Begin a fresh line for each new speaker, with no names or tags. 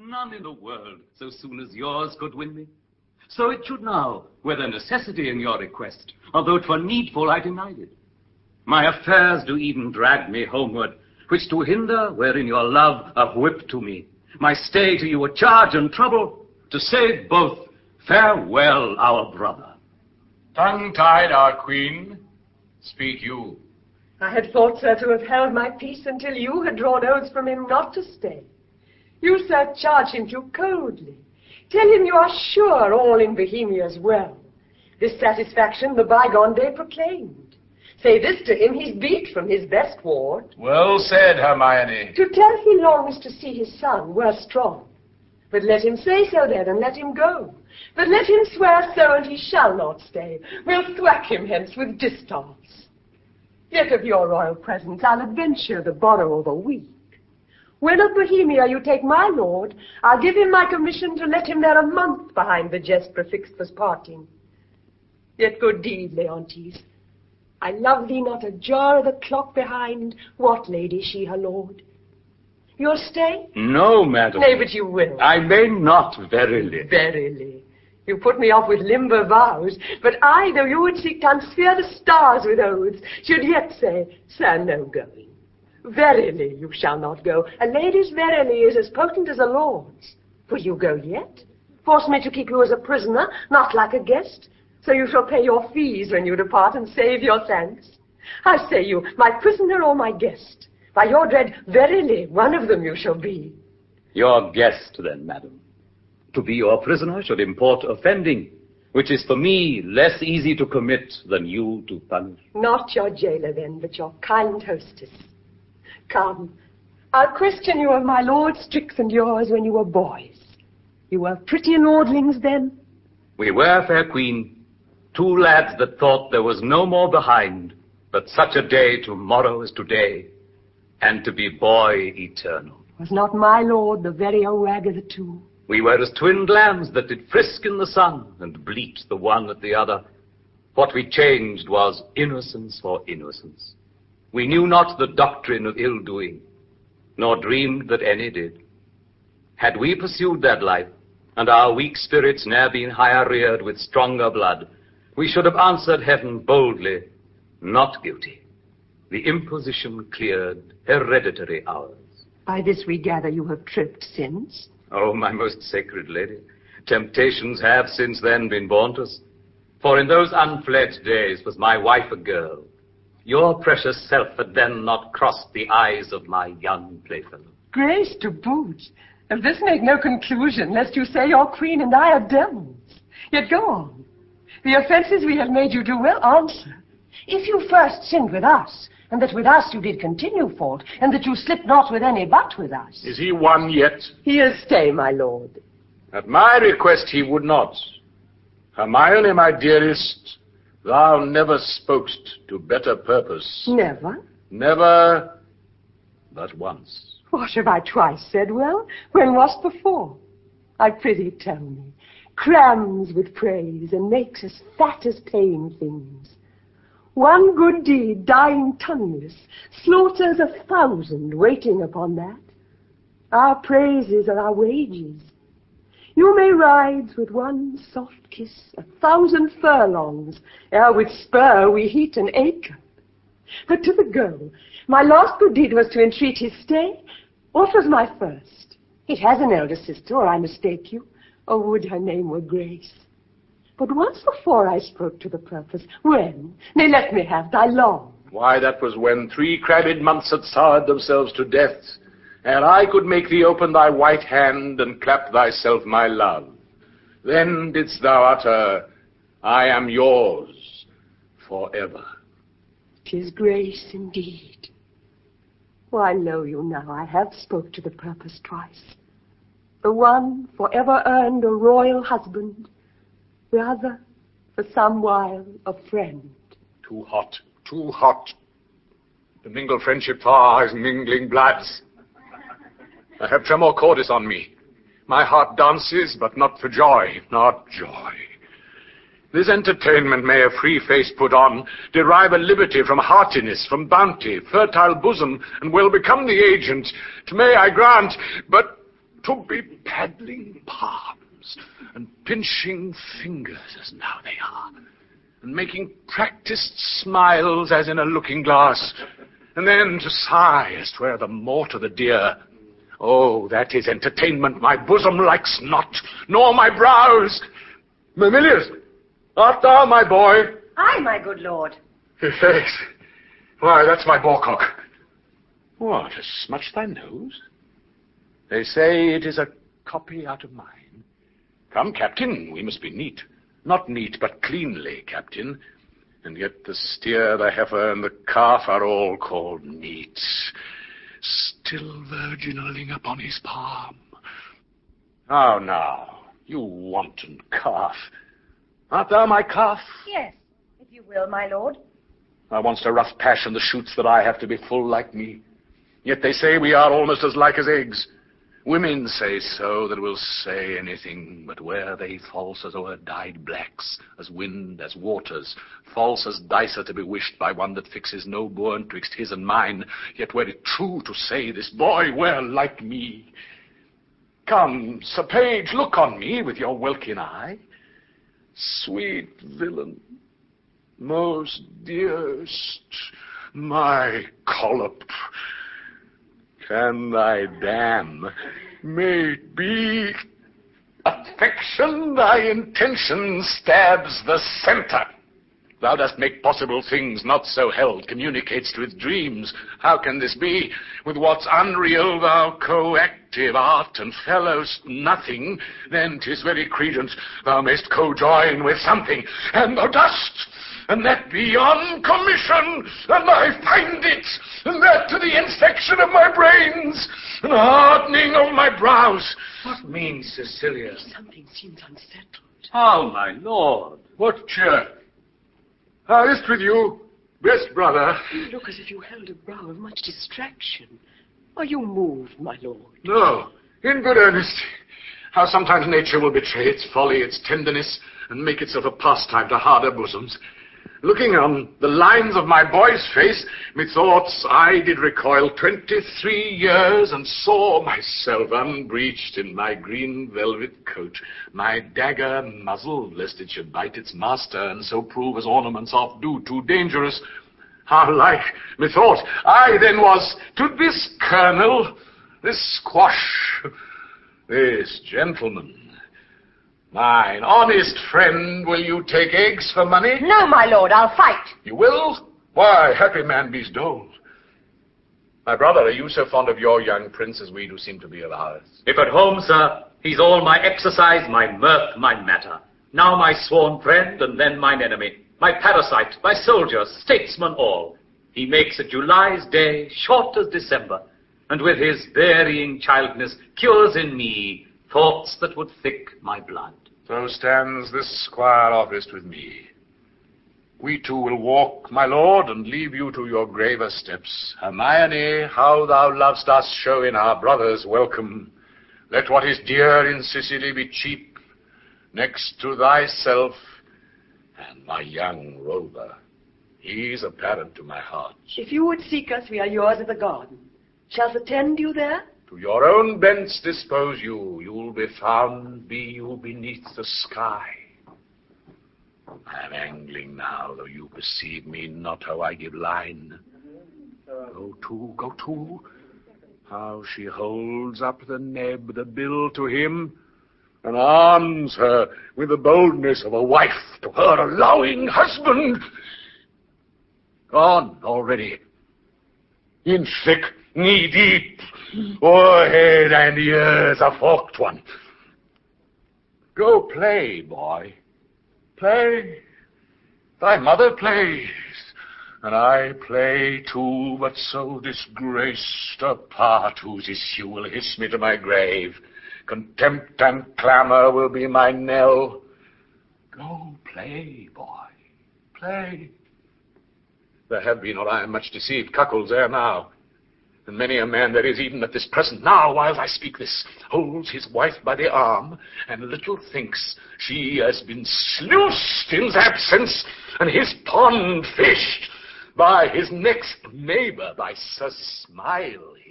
None in the world so soon as yours could win me. So it should now, whether necessity in your request, although 'twere needful I denied it. My affairs do even drag me homeward, which to hinder, wherein your love a whip to me, my stay to you a charge and trouble, to save both, farewell, our brother.
Tongue-tied, our queen, speak you.
I had thought, sir, to have held my peace until you had drawn oaths from him not to stay. You, sir, charge him too coldly. Tell him you are sure all in Bohemia's well. This satisfaction the bygone day proclaimed. Say this to him, he's beat from his best ward.
Well said, Hermione.
To tell he longs to see his son were strong. But let him say so then, and let him go. But let him swear so, and he shall not stay. We'll thwack him hence with distaffs. Yet of your royal presence I'll adventure the borrow of a week. When of Bohemia you take my lord, I'll give him my commission to let him there a month behind the jest prefixed for parting. Yet good deed, Leontes. I love thee not a jar of the clock behind. What lady she her lord? You'll stay?
No, madam.
Nay, but you will.
I may not, verily.
Verily. You put me off with limber vows, but I, though you would seek to unsphere the stars with oaths, should yet say, Sir, no going. Verily you shall not go. A lady's verily is as potent as a lord's. Will you go yet? Force me to keep you as a prisoner, not like a guest, so you shall pay your fees when you depart and save your thanks. I say you, my prisoner or my guest, by your dread, verily, one of them you shall be.
Your guest, then, madam. To be your prisoner should import offending, which is for me less easy to commit than you to punish.
Not your jailer, then, but your kind hostess. Come, I'll question you of my lord's tricks and yours when you were boys. You were pretty lordlings then?
We were, fair queen, two lads that thought there was no more behind, but such a day tomorrow as today, and to be boy eternal.
Was not my lord the very old wag of the two?
We were as twin lambs that did frisk in the sun and bleat the one at the other. What we changed was innocence for innocence. We knew not the doctrine of ill doing, nor dreamed that any did. Had we pursued that life, and our weak spirits ne'er been higher reared with stronger blood, we should have answered heaven boldly, not guilty. The imposition cleared, hereditary ours.
By this we gather you have tripped since.
Oh, my most sacred lady, temptations have since then been born to us. For in those unfledged days was my wife a girl. Your precious self had then not crossed the eyes of my young playfellow.
Grace to boot. Of this make no conclusion, lest you say your queen and I are devils. Yet go on. The offenses we have made you do well answer. If you first sinned with us, and that with us you did continue fault, and that you slipped not with any but with us.
Is he won yet?
He'll stay, my lord.
At my request he would not. Hermione, my dearest, thou never spokest to better purpose.
Never?
Never but once.
What have I twice said well? When was before? I prithee tell me. Crams with praise and makes us fat as paying things. One good deed, dying tongueless, slaughters a thousand waiting upon that. Our praises are our wages. You may ride with one soft kiss a thousand furlongs, ere with spur we heat an acre. But to the girl, my last good deed was to entreat his stay. What was my first? It has an elder sister, or I mistake you. Oh, would her name were Grace. But once before I spoke to the purpose. When? Nay, let me have thy long.
Why, that was when three crabbed months had soured themselves to death, ere I could make thee open thy white hand and clap thyself my love. Then didst thou utter, I am yours forever.
Tis grace indeed. Why, know you now, I have spoke to the purpose twice. The one forever earned a royal husband, the other for some while a friend.
Too hot, too hot. To mingle friendship far as mingling bloods. I have tremor cordis on me. My heart dances, but not for joy, not joy. This entertainment may a free face put on, derive a liberty from heartiness, from bounty, fertile bosom, and will become the agent. To may I grant, but to be trembling palms and pinching fingers as now they are, and making practiced smiles as in a looking glass, and then to sigh as twere the more to the dear. Oh, that is entertainment my bosom likes not, nor my brows. Mamilius, art thou my boy?
Aye, my good lord.
Yes. Why, that's my bawcock. What, has smutched thy nose? They say it is a copy out of mine. Come, Captain, we must be neat. Not neat, but cleanly, Captain. And yet the steer, the heifer, and the calf are all called neat. Still virginaling upon his palm. How now, you wanton calf. Art thou my calf?
Yes, if you will, my lord.
Thou wants a rough passion the shoots that I have to be full like me. Yet they say we are almost as like as eggs. Women say so that will say anything, but were they false as o'er dyed blacks, as wind, as waters, false as dice are to be wished by one that fixes no bourne twixt his and mine, yet were it true to say this boy were like me. Come, Sir Page, look on me with your welkin eye. Sweet villain, most dearest, my collop, can thy dam, may be affection, thy intention stabs the center. Thou dost make possible things not so held, communicates with dreams. How can this be? With what's unreal thou coactive art and fellowst nothing, then 'tis very credence thou mayst co-join with something, and thou dost and that beyond commission, and I find it, and that to the infection of my brains, and hardening of my brows.
What means Sicilia?
Something seems unsettled.
How, my lord?
What cheer? How is't with you, best brother?
You look as if you held a brow of much distraction. Are you moved, my lord?
No, in good earnest. How sometimes nature will betray its folly, its tenderness, and make itself a pastime to harder bosoms. Looking on the lines of my boy's face, methoughts I did recoil twenty-three years and saw myself unbreeched in my green velvet coat, my dagger muzzled lest it should bite its master and so prove as ornaments oft do too dangerous. How like, methought, I then was to this kernel, this squash, this gentleman. Mine honest friend, will you take eggs for money?
No, my lord, I'll fight.
You will? Why, happy man be's dole. My brother, are you so fond of your young prince as we do seem to be of ours?
If at home, sir, he's all my exercise, my mirth, my matter. Now my sworn friend, and then mine enemy. My parasite, my soldier, statesman all. He makes a July's day short as December, and with his varying childness cures in me thoughts that would thick my blood.
So stands this squire officed with me. We two will walk, my lord, and leave you to your graver steps. Hermione, how thou lovest us, show in our brothers welcome. Let what is dear in Sicily be cheap, next to thyself and my young rover. He's a parent to my heart.
If you would seek us, we are yours of the garden. Shall attend you there?
To your own bents dispose you. You'll be found, be you beneath the sky. I am angling now, though you perceive me not how I give line. Go to, go to. How she holds up the neb, the bill to him, and arms her with the boldness of a wife to her allowing husband. Gone already. In thick, knee deep, o'er head and ears a forked one. Go play, boy. Play. Thy mother plays, and I play too, but so disgraced a part whose issue will hiss me to my grave. Contempt and clamor will be my knell. Go play, boy. Play. There have been, or I am much deceived, cuckolds ere now. And many a man there is even at this present now, while I speak this, holds his wife by the arm, and little thinks she has been sluiced in his absence, and his pond fished by his next neighbor, by Sir Smiley.